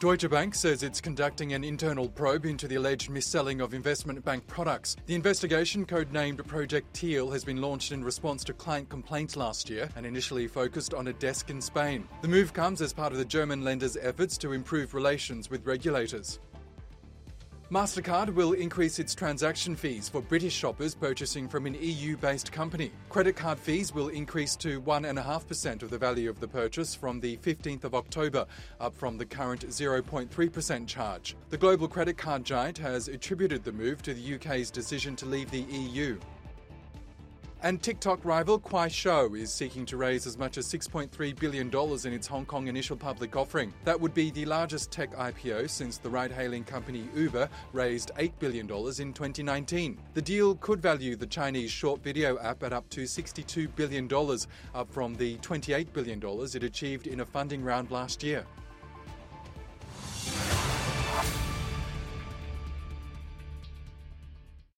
Deutsche Bank says it's conducting an internal probe into the alleged mis-selling of investment bank products. The investigation, codenamed Project Teal, has been launched in response to client complaints last year and initially focused on a desk in Spain. The move comes as part of the German lender's efforts to improve relations with regulators. MasterCard will increase its transaction fees for British shoppers purchasing from an EU based company. Credit card fees will increase to 1.5% of the value of the purchase from the 15th of October, up from the current 0.3% charge. The global credit card giant has attributed the move to the UK's decision to leave the EU. And TikTok rival Kuaishou is seeking to raise as much as $6.3 billion in its Hong Kong initial public offering. That would be the largest tech IPO since the ride hailing company Uber raised $8 billion in 2019. The deal could value the Chinese short video app at up to $62 billion, up from the $28 billion it achieved in a funding round last year.